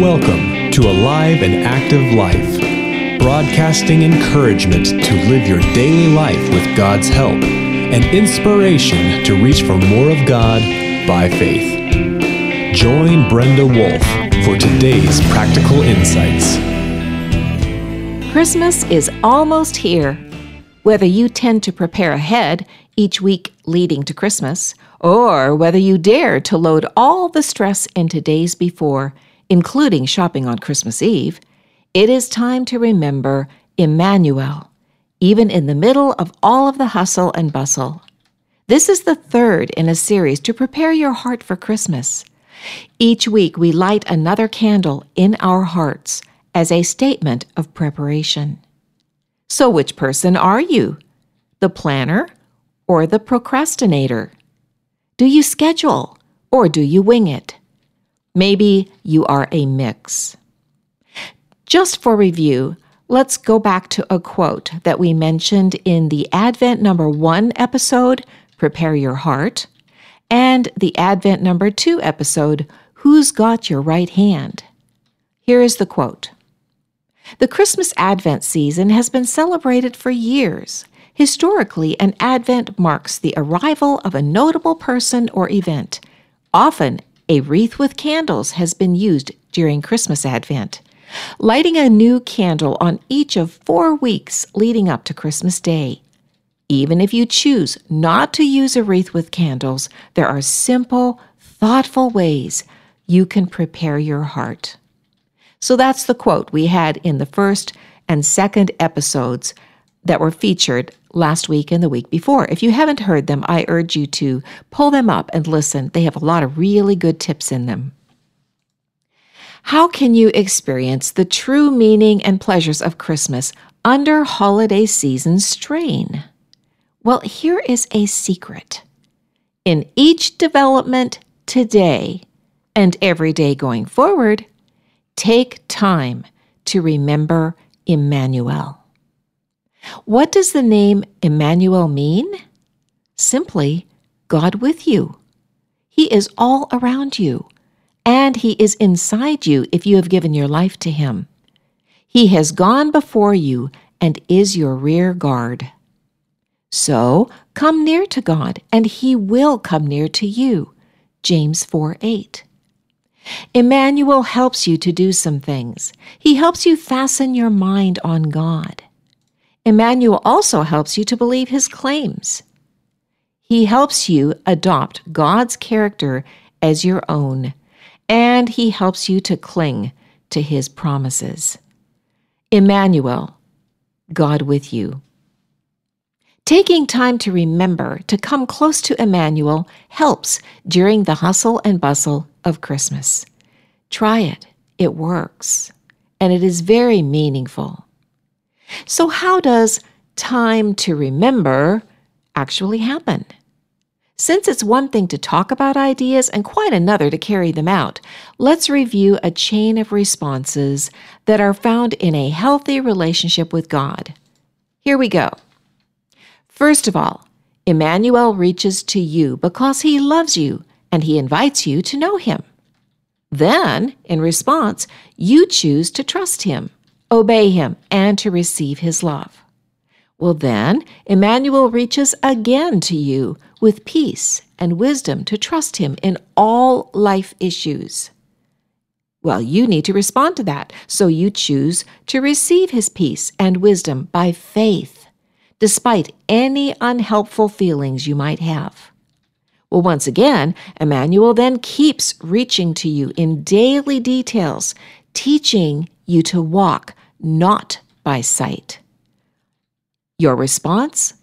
Welcome to Alive and Active Life, broadcasting encouragement to live your daily life with God's help and inspiration to reach for more of God by faith. Join Brenda Wolf for today's practical insights. Christmas is almost here. Whether you tend to prepare ahead each week leading to Christmas, or whether you dare to load all the stress into days before, including shopping on Christmas Eve, it is time to remember Emmanuel, even in the middle of all of the hustle and bustle. This is the third in a series to prepare your heart for Christmas. Each week, we light another candle in our hearts as a statement of preparation. So, which person are you? The planner or the procrastinator? Do you schedule or do you wing it? Maybe you are a mix. Just for review, let's go back to a quote that we mentioned in the Advent number one episode, Prepare Your Heart, and the Advent number two episode, Who's Got Your Right Hand? Here is the quote The Christmas Advent season has been celebrated for years. Historically, an Advent marks the arrival of a notable person or event, often a wreath with candles has been used during Christmas Advent, lighting a new candle on each of four weeks leading up to Christmas Day. Even if you choose not to use a wreath with candles, there are simple, thoughtful ways you can prepare your heart. So that's the quote we had in the first and second episodes that were featured last week and the week before. If you haven't heard them, I urge you to pull them up and listen. They have a lot of really good tips in them. How can you experience the true meaning and pleasures of Christmas under holiday season strain? Well, here is a secret. In each development today and every day going forward, take time to remember Emmanuel. What does the name Emmanuel mean? Simply, God with you. He is all around you, and He is inside you if you have given your life to Him. He has gone before you and is your rear guard. So come near to God, and He will come near to you. James 4 8. Emmanuel helps you to do some things. He helps you fasten your mind on God. Emmanuel also helps you to believe his claims. He helps you adopt God's character as your own, and he helps you to cling to his promises. Emmanuel, God with you. Taking time to remember to come close to Emmanuel helps during the hustle and bustle of Christmas. Try it, it works, and it is very meaningful. So, how does time to remember actually happen? Since it's one thing to talk about ideas and quite another to carry them out, let's review a chain of responses that are found in a healthy relationship with God. Here we go. First of all, Emmanuel reaches to you because he loves you and he invites you to know him. Then, in response, you choose to trust him obey him, and to receive his love. Well, then, Emmanuel reaches again to you with peace and wisdom to trust him in all life issues. Well, you need to respond to that, so you choose to receive his peace and wisdom by faith, despite any unhelpful feelings you might have. Well, once again, Emmanuel then keeps reaching to you in daily details, teaching you to walk not by sight. Your response?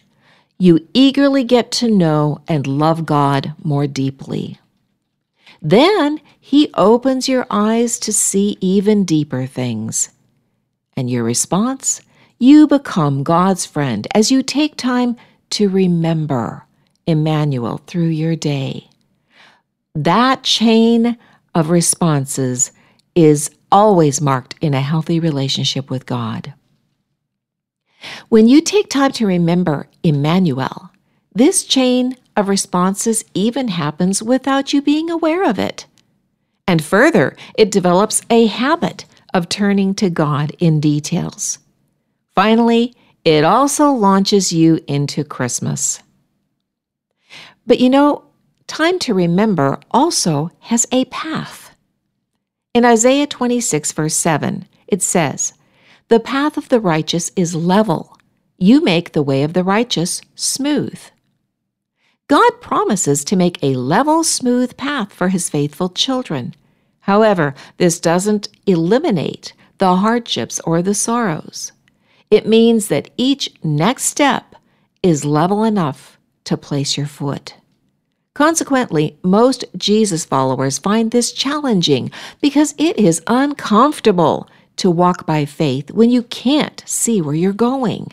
You eagerly get to know and love God more deeply. Then He opens your eyes to see even deeper things. And your response? You become God's friend as you take time to remember Emmanuel through your day. That chain of responses is always marked in a healthy relationship with God. When you take time to remember Emmanuel, this chain of responses even happens without you being aware of it. And further, it develops a habit of turning to God in details. Finally, it also launches you into Christmas. But you know, time to remember also has a path. In Isaiah 26, verse 7, it says, The path of the righteous is level. You make the way of the righteous smooth. God promises to make a level, smooth path for his faithful children. However, this doesn't eliminate the hardships or the sorrows. It means that each next step is level enough to place your foot. Consequently, most Jesus followers find this challenging because it is uncomfortable to walk by faith when you can't see where you're going.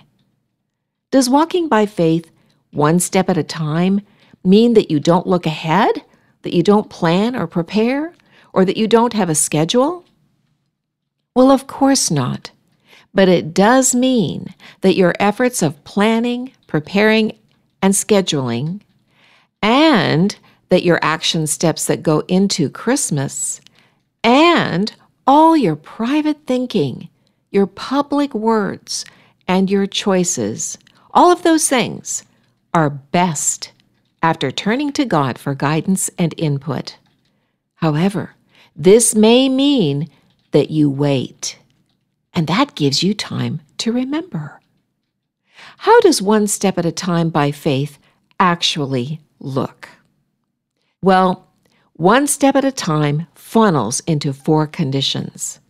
Does walking by faith one step at a time mean that you don't look ahead, that you don't plan or prepare, or that you don't have a schedule? Well, of course not. But it does mean that your efforts of planning, preparing, and scheduling, and that your action steps that go into Christmas, and all your private thinking, your public words, and your choices, all of those things are best after turning to God for guidance and input. However, this may mean that you wait, and that gives you time to remember. How does one step at a time by faith actually look? Well, one step at a time funnels into four conditions.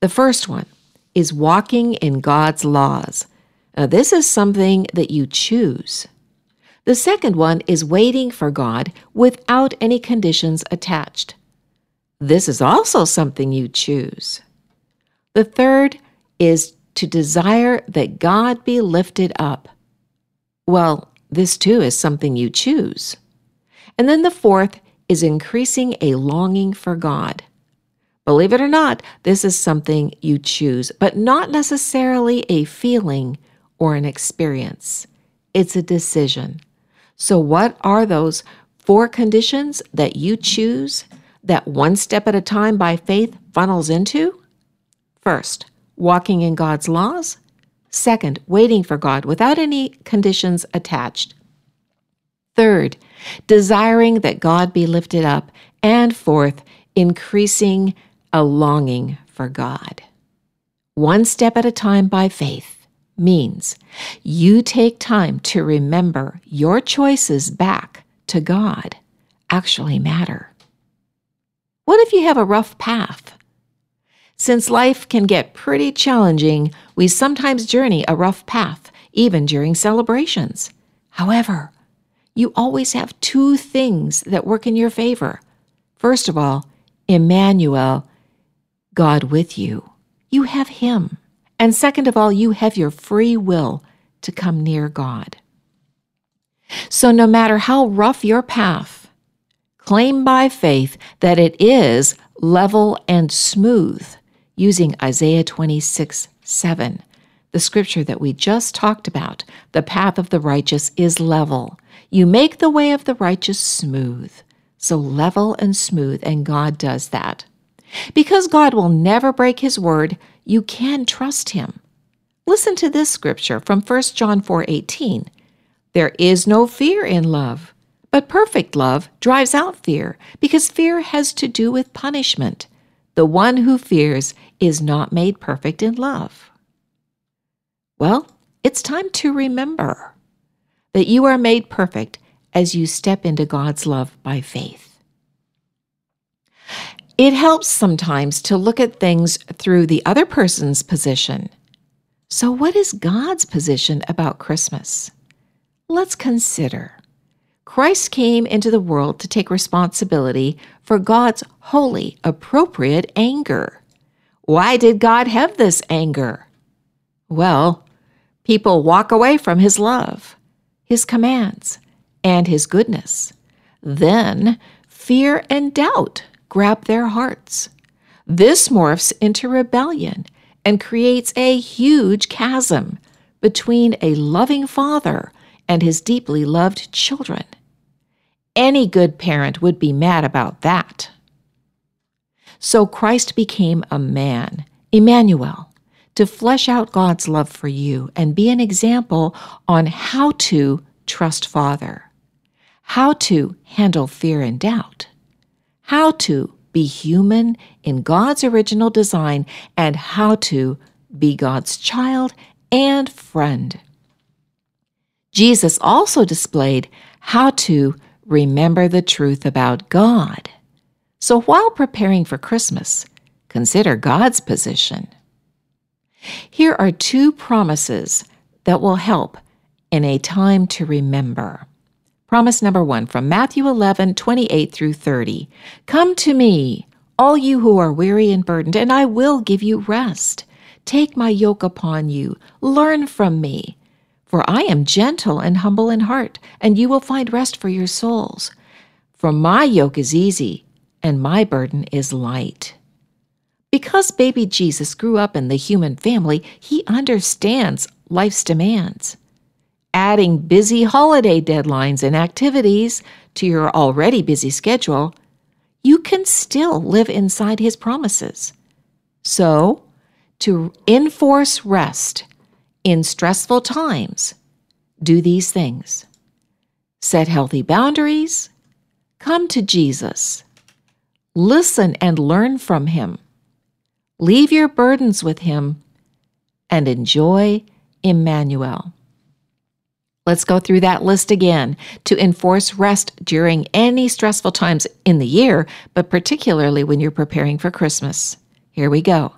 The first one is walking in God's laws. Now, this is something that you choose. The second one is waiting for God without any conditions attached. This is also something you choose. The third is to desire that God be lifted up. Well, this too is something you choose. And then the fourth is increasing a longing for God. Believe it or not, this is something you choose, but not necessarily a feeling or an experience. It's a decision. So, what are those four conditions that you choose that one step at a time by faith funnels into? First, walking in God's laws. Second, waiting for God without any conditions attached. Third, desiring that God be lifted up. And fourth, increasing a longing for God. One step at a time by faith means you take time to remember your choices back to God actually matter. What if you have a rough path? Since life can get pretty challenging, we sometimes journey a rough path, even during celebrations. However, you always have two things that work in your favor. First of all, Emmanuel, God with you. You have Him. And second of all, you have your free will to come near God. So no matter how rough your path, claim by faith that it is level and smooth using Isaiah 26 7. The scripture that we just talked about, the path of the righteous is level. You make the way of the righteous smooth. So level and smooth, and God does that. Because God will never break his word, you can trust him. Listen to this scripture from 1 John 4:18. There is no fear in love, but perfect love drives out fear, because fear has to do with punishment. The one who fears is not made perfect in love. Well, it's time to remember that you are made perfect as you step into God's love by faith. It helps sometimes to look at things through the other person's position. So, what is God's position about Christmas? Let's consider. Christ came into the world to take responsibility for God's holy, appropriate anger. Why did God have this anger? Well, people walk away from his love, his commands, and his goodness. Then fear and doubt grab their hearts. This morphs into rebellion and creates a huge chasm between a loving father and his deeply loved children. Any good parent would be mad about that. So Christ became a man, Emmanuel, to flesh out God's love for you and be an example on how to trust Father, how to handle fear and doubt, how to be human in God's original design, and how to be God's child and friend. Jesus also displayed how to remember the truth about God. So while preparing for Christmas, consider God's position. Here are two promises that will help in a time to remember. Promise number one from Matthew 11, 28 through 30. Come to me, all you who are weary and burdened, and I will give you rest. Take my yoke upon you, learn from me. For I am gentle and humble in heart, and you will find rest for your souls. For my yoke is easy, and my burden is light. Because baby Jesus grew up in the human family, he understands life's demands. Adding busy holiday deadlines and activities to your already busy schedule, you can still live inside his promises. So, to enforce rest in stressful times, do these things set healthy boundaries, come to Jesus, listen and learn from Him, leave your burdens with Him, and enjoy Emmanuel. Let's go through that list again to enforce rest during any stressful times in the year, but particularly when you're preparing for Christmas. Here we go.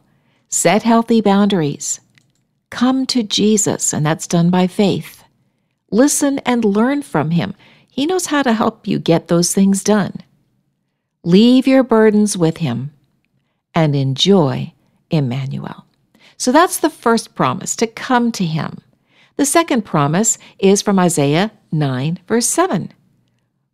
Set healthy boundaries. Come to Jesus, and that's done by faith. Listen and learn from Him. He knows how to help you get those things done. Leave your burdens with Him and enjoy Emmanuel. So that's the first promise to come to Him. The second promise is from Isaiah 9, verse 7.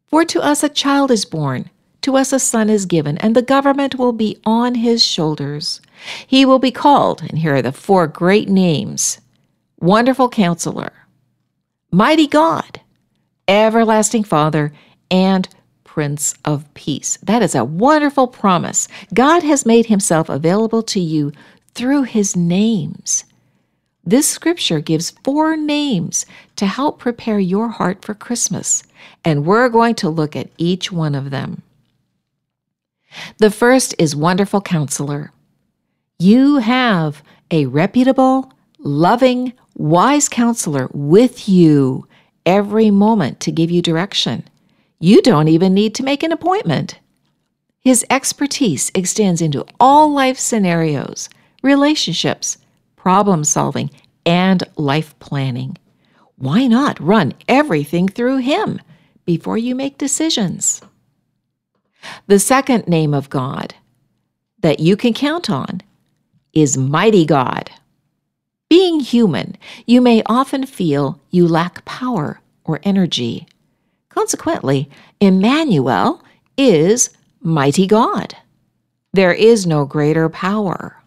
For to us a child is born, to us a son is given, and the government will be on his shoulders. He will be called, and here are the four great names Wonderful Counselor, Mighty God, Everlasting Father, and Prince of Peace. That is a wonderful promise. God has made himself available to you through his names. This scripture gives four names to help prepare your heart for Christmas, and we're going to look at each one of them. The first is Wonderful Counselor. You have a reputable, loving, wise counselor with you every moment to give you direction. You don't even need to make an appointment. His expertise extends into all life scenarios, relationships, problem solving, and life planning. Why not run everything through him before you make decisions? The second name of God that you can count on is Mighty God. Being human, you may often feel you lack power or energy. Consequently, Emmanuel is Mighty God. There is no greater power,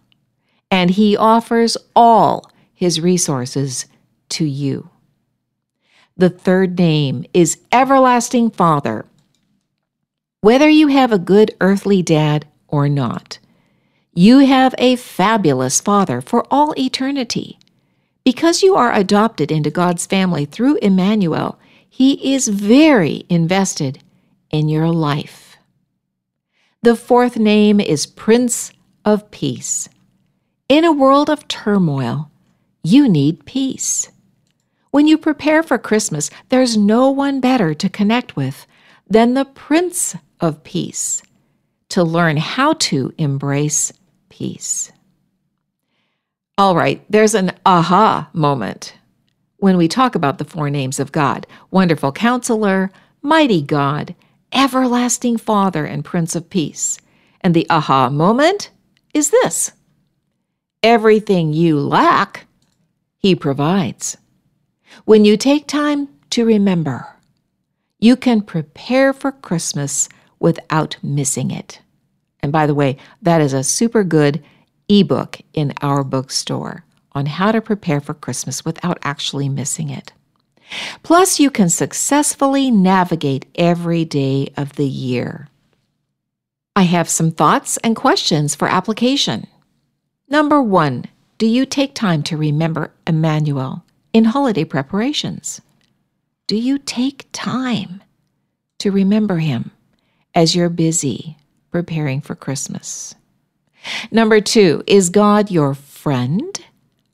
and He offers all His resources to you. The third name is Everlasting Father whether you have a good earthly dad or not. You have a fabulous Father for all eternity. Because you are adopted into God's family through Emmanuel, He is very invested in your life. The fourth name is Prince of Peace. In a world of turmoil, you need peace. When you prepare for Christmas, there's no one better to connect with than the Prince of peace, to learn how to embrace peace. All right, there's an aha moment when we talk about the four names of God Wonderful Counselor, Mighty God, Everlasting Father, and Prince of Peace. And the aha moment is this everything you lack, He provides. When you take time to remember, you can prepare for Christmas without missing it. And by the way, that is a super good ebook in our bookstore on how to prepare for Christmas without actually missing it. Plus, you can successfully navigate every day of the year. I have some thoughts and questions for application. Number one, do you take time to remember Emmanuel in holiday preparations? Do you take time to remember him as you're busy preparing for Christmas? Number two, is God your friend?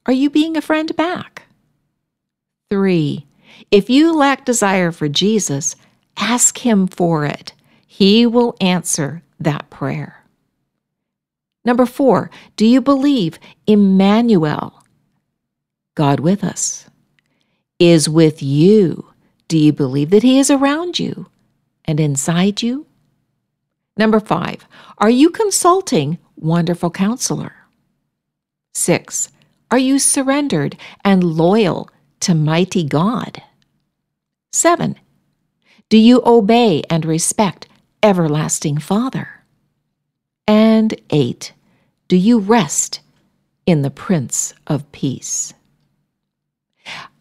Are you being a friend back? Three, if you lack desire for Jesus, ask Him for it. He will answer that prayer. Number four, do you believe Emmanuel, God with us, is with you? Do you believe that He is around you and inside you? Number five, are you consulting Wonderful Counselor? Six, are you surrendered and loyal to mighty God? Seven, do you obey and respect Everlasting Father? And eight, do you rest in the Prince of Peace?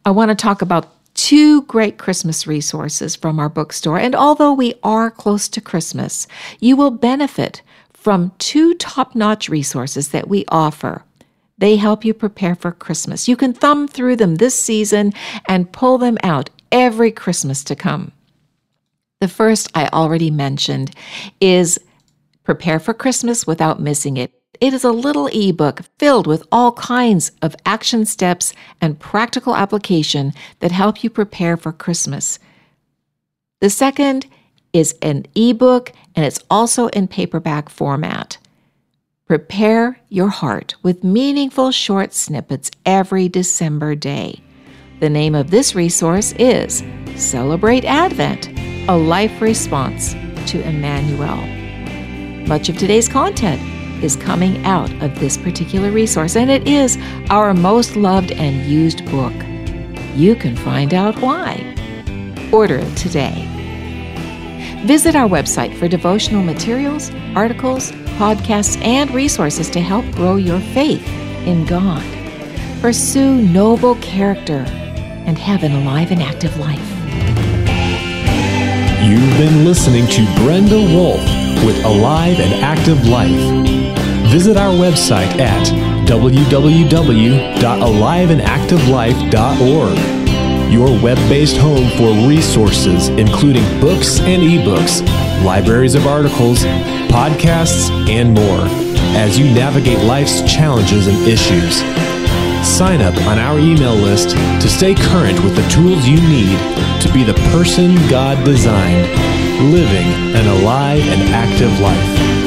I want to talk about two great Christmas resources from our bookstore. And although we are close to Christmas, you will benefit from two top notch resources that we offer. They help you prepare for Christmas. You can thumb through them this season and pull them out every Christmas to come. The first I already mentioned is Prepare for Christmas Without Missing It. It is a little ebook filled with all kinds of action steps and practical application that help you prepare for Christmas. The second is an ebook and it's also in paperback format. Prepare your heart with meaningful short snippets every December day. The name of this resource is Celebrate Advent, a life response to Emmanuel. Much of today's content is coming out of this particular resource, and it is our most loved and used book. You can find out why. Order it today. Visit our website for devotional materials, articles, podcasts, and resources to help grow your faith in God. Pursue noble character and have an alive and active life. You've been listening to Brenda Wolf with Alive and Active Life. Visit our website at www.aliveandactivelife.org, your web based home for resources including books and ebooks, libraries of articles, podcasts, and more as you navigate life's challenges and issues. Sign up on our email list to stay current with the tools you need to be the person God designed, living an alive and active life.